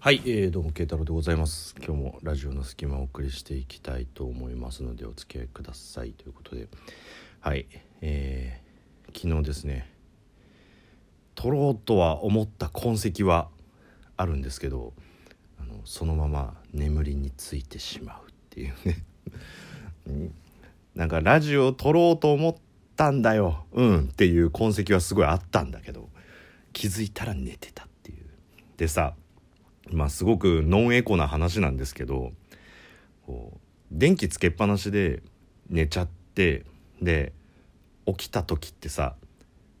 はい、えー、どうも慶太郎でございます。今日もラジオの隙間をお送りしていきたいと思いますのでお付き合いください。ということではいえー、昨日ですね撮ろうとは思った痕跡はあるんですけどあのそのまま眠りについてしまうっていうね。なんかラジオを撮ろうと思ったんだよ。うんっていう痕跡はすごいあったんだけど気づいたら寝てたっていう。でさまあすごくノンエコな話なんですけどこう電気つけっぱなしで寝ちゃってで起きた時ってさ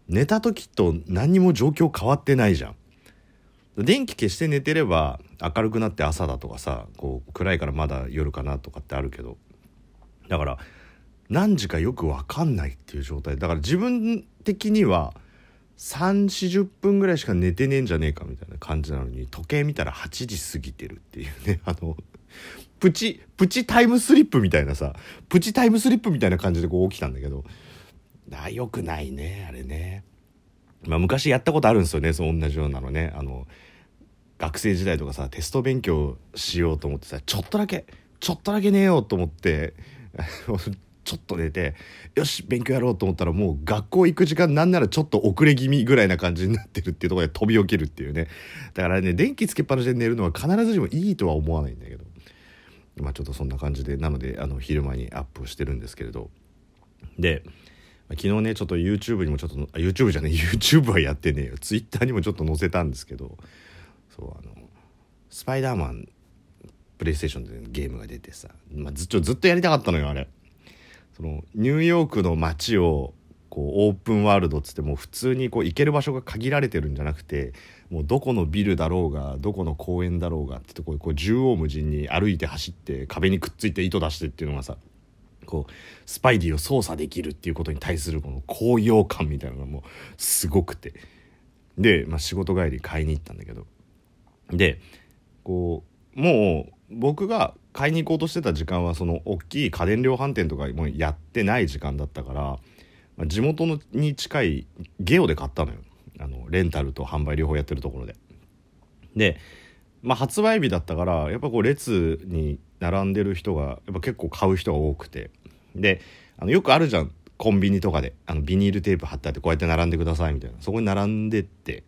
寝た時と何も状況変わってないじゃん。電気消して寝てれば明るくなって朝だとかさこう暗いからまだ夜かなとかってあるけどだから何時かよく分かんないっていう状態だから自分的には3 4 0分ぐらいしか寝てねえんじゃねえかみたいな感じなのに時計見たら8時過ぎてるっていうね。あのプチプチタイムスリップみたいなさプチタイムスリップみたいな感じでこう起きたんだけど。あよくないねあれね。まあ昔やったことあるんですよねその同じようなのね。あの学生時代とかさテスト勉強しようと思ってさちょっとだけちょっとだけ寝ようと思って ちょっと寝てよし勉強やろうと思ったらもう学校行く時間なんならちょっと遅れ気味ぐらいな感じになってるっていうとこで飛び起きるっていうね。だからね電気つけっぱなしで寝るのは必ずしもいいとは思わないんだけど。まあちょっとそんな感じでなのであの昼間にアップをしてるんですけれど。で昨日ねちょっと YouTube にもちょっとあ YouTube じゃね YouTube はやってねえよ。Twitter にもちょっと載せたんですけど。そうあのスパイダーマンプレイステーションでゲームが出てさ、まあ、ずっとずっとやりたかったのよあれ。そのニューヨークの街をこうオープンワールドっつっても普通にこう行ける場所が限られてるんじゃなくてもうどこのビルだろうがどこの公園だろうがってとここう縦横無尽に歩いて走って壁にくっついて糸出してっていうのがさこうスパイディを操作できるっていうことに対するこの高揚感みたいなのがもうすごくて。で、まあ、仕事帰り買いに行ったんだけど。でこうもう僕が買いに行こうとしてた時間はその大きい家電量販店とかもやってない時間だったから、まあ、地元のに近いゲオで買ったのよ。あのレンタルと販売両方やってるところで。で、まあ、発売日だったからやっぱこう列に並んでる人がやっぱ結構買う人が多くて。であのよくあるじゃん。コンビニとかで。あのビニールテープ貼ってあってこうやって並んでくださいみたいな。そこに並んでって。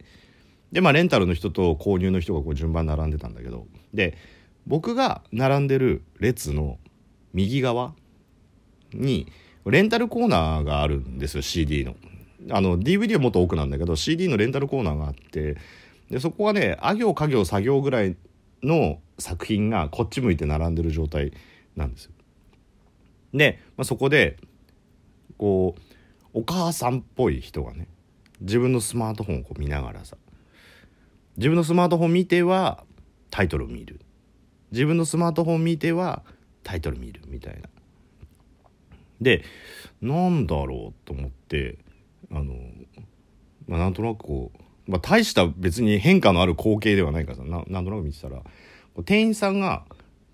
でまあレンタルの人と購入の人がこう順番並んでたんだけど。で僕が並んでる列の右側にレンタルコーナーがあるんですよ CD の。あの DVD はもっと奥なんだけど CD のレンタルコーナーがあってでそこはねあ行家行作業ぐらいの作品がこっち向いて並んでる状態なんですよ。で、まあ、そこでこうお母さんっぽい人がね自分のスマートフォンをこう見ながらさ自分のスマートフォン見てはタイトルを見る自分のスマートフォン見てはタイトル見るみたいな。でなんだろうと思ってあの、まあ、なんとなくこう、まあ、大した別に変化のある光景ではないからさななんとなく見てたら店員さんが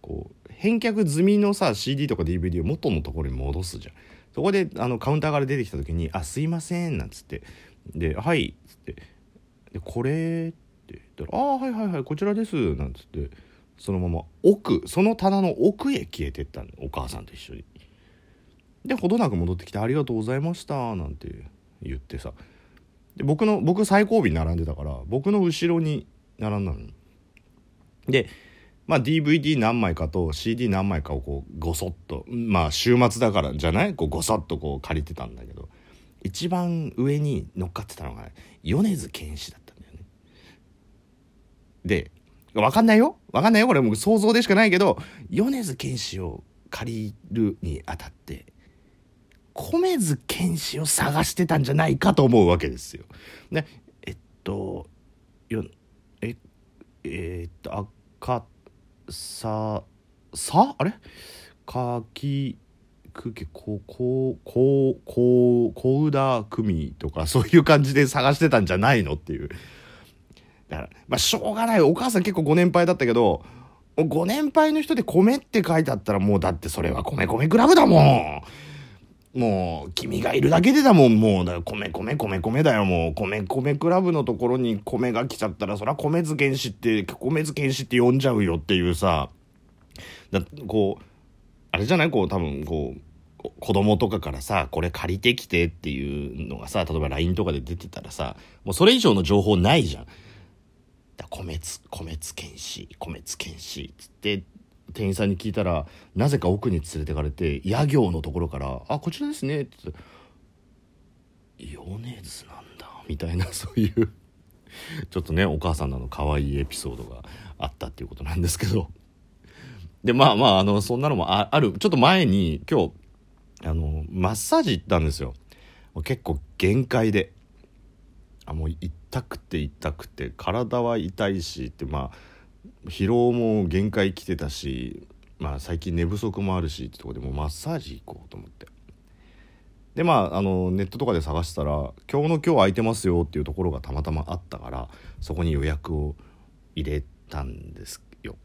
こう返却済みのさ CD とか DVD を元のところに戻すじゃん。そこであのカウンターから出てきた時に「あすいません」なんつって「ではい」っつって「でこれ?」って言ったら「ああはいはいはいこちらです」なんつってそのまま奥その棚の奥へ消えてったのお母さんと一緒に。でほどなく戻ってきて「ありがとうございました」なんて言ってさ。で僕の僕最後尾に並んでたから僕の後ろに並んだの。でまあ DVD 何枚かと CD 何枚かをこうごそっとまあ週末だからじゃない？こうごそっとこう借りてたんだけど。一番上に乗っかってたのが米津玄師だったんだよね。でわかんないよわかんないよこれもう想像でしかないけど米津玄師を借りるにあたって米津玄師を探してたんじゃないかと思うわけですよ。でえっとよええー、っと赤ささ？あれ？かきくけこここここうだくみとかそういう感じで探してたんじゃないのっていう。だからまあしょうがない。お母さん結構ご年配だったけどご年配の人で米って書いてあったらもうだってそれは米米クラブだもん。もう、君がいるだけでだもん、もう、だ米米米米だよ、もう、米米クラブのところに米が来ちゃったら、そりゃ米津玄師って、米津玄師って呼んじゃうよっていうさ、だこう、あれじゃない？こう、多分、こう、子供とかからさ、これ借りてきてっていうのがさ、例えば LINE とかで出てたらさ、もうそれ以上の情報ないじゃん。だ米津、米津玄師、米津玄師、つって、店員さんに聞いたら、なぜか奥に連れてかれて、野行のところから、あ、こちらですね、って言って、米津なんだ、みたいな、そういうちょっとね、お母さんのの可愛いエピソードがあったっていうことなんですけど。で、まあまあ、あの、そんなのもあある、ちょっと前に、今日、あの、マッサージ行ったんですよ。結構限界で。あ、もう痛くて痛くて、体は痛いしって、まあ、疲労も限界来てたし、まあ最近寝不足もあるしってとこでもうマッサージ行こうと思って。でまああのネットとかで探したら「今日の今日空いてますよ」っていうところがたまたまあったからそこに予約を入れたんですよ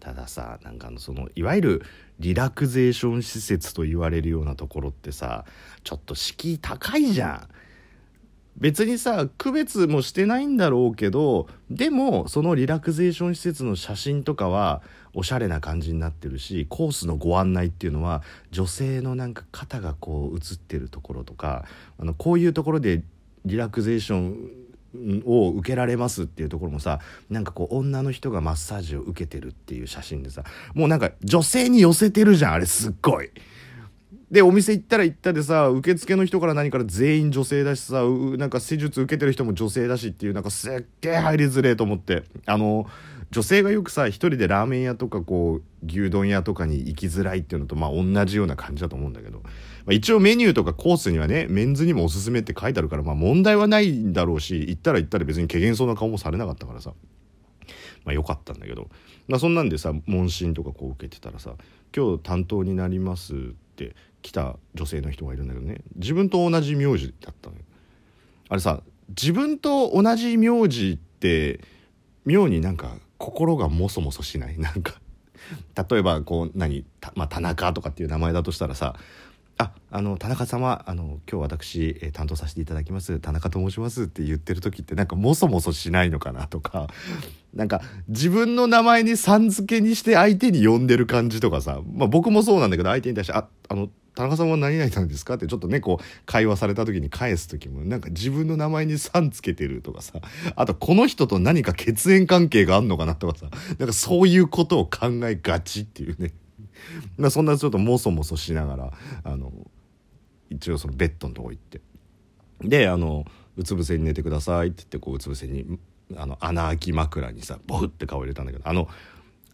たださなんかあのそのいわゆるリラクゼーション施設と言われるようなところってさちょっと敷居高いじゃん。別にさ区別もしてないんだろうけどでもそのリラクゼーション施設の写真とかはおしゃれな感じになってるしコースのご案内っていうのは女性のなんか肩がこう映ってるところとかあのこういうところでリラクゼーションを受けられますっていうところもさなんかこう女の人がマッサージを受けてるっていう写真でさもうなんか女性に寄せてるじゃんあれすっごい。でお店行ったら行ったでさ受付の人から何から全員女性だしさなんか施術受けてる人も女性だしっていうなんかすっげえ入りづれえと思って。あの女性がよくさ一人でラーメン屋とかこう牛丼屋とかに行きづらいっていうのとまあ同じような感じだと思うんだけど。まあ、一応メニューとかコースにはね、メンズにもおすすめって書いてあるから、まあ問題はないんだろうし、行ったら行ったら別に怪げそうな顔もされなかったからさ、まあよかったんだけど、まあそんなんでさ、問診とかこう受けてたらさ、今日担当になりますって来た女性の人がいるんだけどね、自分と同じ名字だったのよ。あれさ、自分と同じ名字って、妙になんか心がもそもそしない？なんか例えばこう何まあ、田中とかっていう名前だとしたらさああの田中様あの今日私、えー、担当させていただきます。田中と申しますって言ってる時ってなんかもそもそしないのかなとかなんか自分の名前にさん付けにして相手に呼んでる感じとかさ、まあ、僕もそうなんだけど相手に対して「ああの田中さんは何々なんですか?」ってちょっとねこう会話された時に返す時もなんか自分の名前にさん付けてるとかさあとこの人と何か血縁関係があんのかなとかさなんかそういうことを考えがちっていうね。まあそんなちょっともそもそしながらあの一応そのベッドのとこ行ってであのうつ伏せに寝てくださいって言ってこううつ伏せにあの穴あき枕にさボフって顔入れたんだけどあの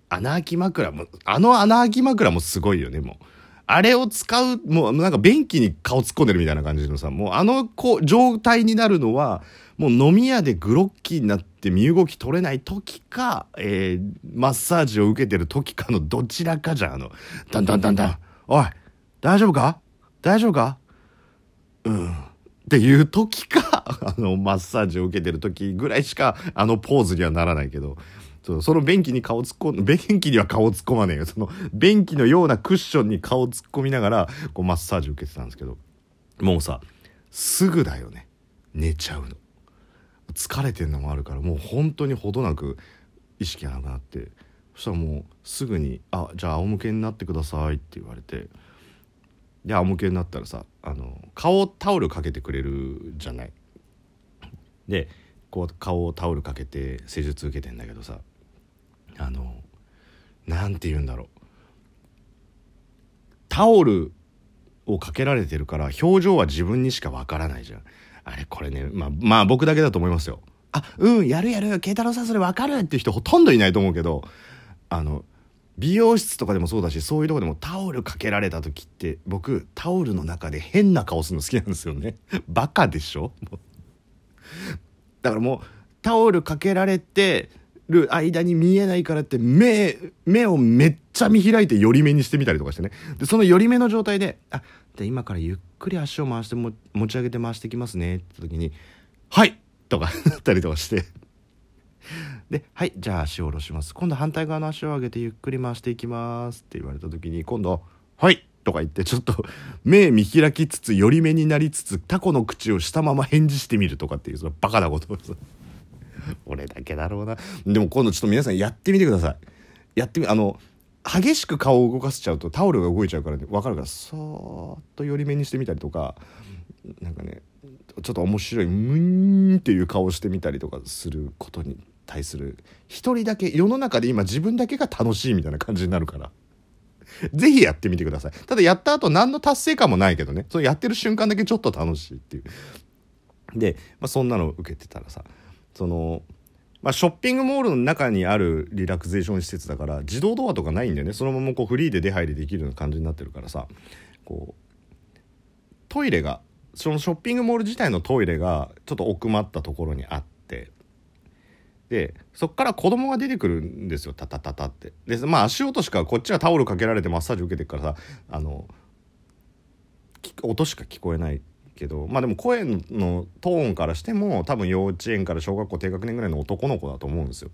穴あき枕もあの穴あき枕もすごいよねもう。あれを使う、もうなんか便器に顔突っ込んでるみたいな感じのさ、もうあのこ状態になるのは、もう飲み屋でグロッキーになって身動き取れない時か、えー、マッサージを受けてる時かのどちらかじゃん、あの、だんだんだんだん、おい、大丈夫か？大丈夫か？うん。っていう時か、あの、マッサージを受けてる時ぐらいしか、あのポーズにはならないけど、そその便器に顔突っ込ん、便器には顔突っ込まねえよ。その、便器のようなクッションに顔突っ込みながら、こう、マッサージ受けてたんですけど、もうさ、すぐだよね。寝ちゃうの。疲れてんのもあるからもう本当にほどなく意識がなくなってそしたらもうすぐに「あじゃあ仰向けになってください」って言われてで仰向けになったらさあの顔タオルかけてくれるじゃない。でこう顔をタオルかけて施術受けてんだけどさあの何て言うんだろうタオルをかけられてるから表情は自分にしかわからないじゃん。あれこれね、まあ、まあ僕だけだと思いますよ。あ、うん、やるやる、慶太郎さんそれわかるっていう人ほとんどいないと思うけど、あの、美容室とかでもそうだし、そういうとこでもタオルかけられた時って、僕、タオルの中で変な顔するの好きなんですよね。バカでしょ？だからもう、タオルかけられてる間に見えないからって目、目をめっちゃ見開いて寄り目にしてみたりとかしてね。で、その寄り目の状態で、あ、で今からゆっくり足を回しても持ち上げて回してきますねって時に「はい!」とかなったりとかしてで「はいじゃあ足を下ろします今度反対側の足を上げてゆっくり回していきます」って言われた時に今度「はい!」とか言ってちょっと 目見開きつつ寄り目になりつつタコの口をしたまま返事してみるとかっていうそのバカなことを 俺だけだろうな。でも今度ちょっと皆さんやってみてください。やってみあの激しく顔を動かしちゃうとタオルが動いちゃうからね。分かるからそーっと寄り目にしてみたりとかなんかねちょっと面白いムーンっていう顔してみたりとかすることに対する一人だけ世の中で今自分だけが楽しいみたいな感じになるから。ぜひやってみてください。ただやった後何の達成感もないけどね。それやってる瞬間だけちょっと楽しいっていう。で、まあ、そんなのを受けてたらさそのまあ、ショッピングモールの中にあるリラクゼーション施設だから自動ドアとかないんだよね。そのままこうフリーで出入りできるような感じになってるからさこうトイレがそのショッピングモール自体のトイレがちょっと奥まったところにあってでそっから子供が出てくるんですよタタタタってでまあ足音しかこっちはタオルかけられてマッサージ受けてるからさあの音しか聞こえないけどまあでも声のトーンからしても多分幼稚園から小学校低学年ぐらいの男の子だと思うんですよ。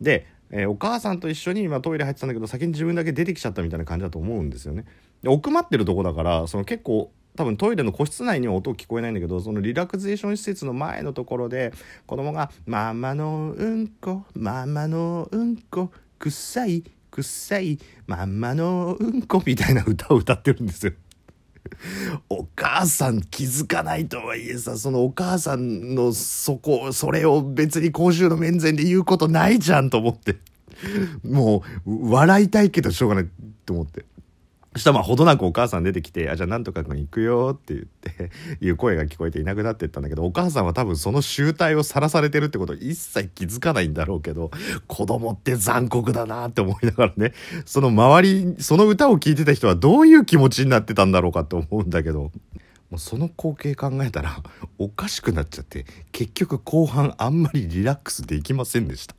で、えー、お母さんと一緒に今トイレ入ってたんだけど先に自分だけ出てきちゃったみたいな感じだと思うんですよね。で奥まってるとこだからその結構多分トイレの個室内には音聞こえないんだけどそのリラクゼーション施設の前のところで子供が「ママのうんこママのうんこくっさいくっさいママのうんこ」みたいな歌を歌ってるんですよ。お母さん気づかないとはいえさそのお母さんのそこそれを別に公衆の面前で言うことないじゃんと思ってもう笑いたいけどしょうがないと思ってそしたらまあほどなくお母さん出てきて「あじゃあなんとか君行くよ」って言って いう声が聞こえていなくなってったんだけどお母さんは多分その集体をさらされてるってこと一切気づかないんだろうけど子供って残酷だなって思いながらねその周りその歌を聴いてた人はどういう気持ちになってたんだろうかって思うんだけどもうその光景考えたらおかしくなっちゃって結局後半あんまりリラックスできませんでした。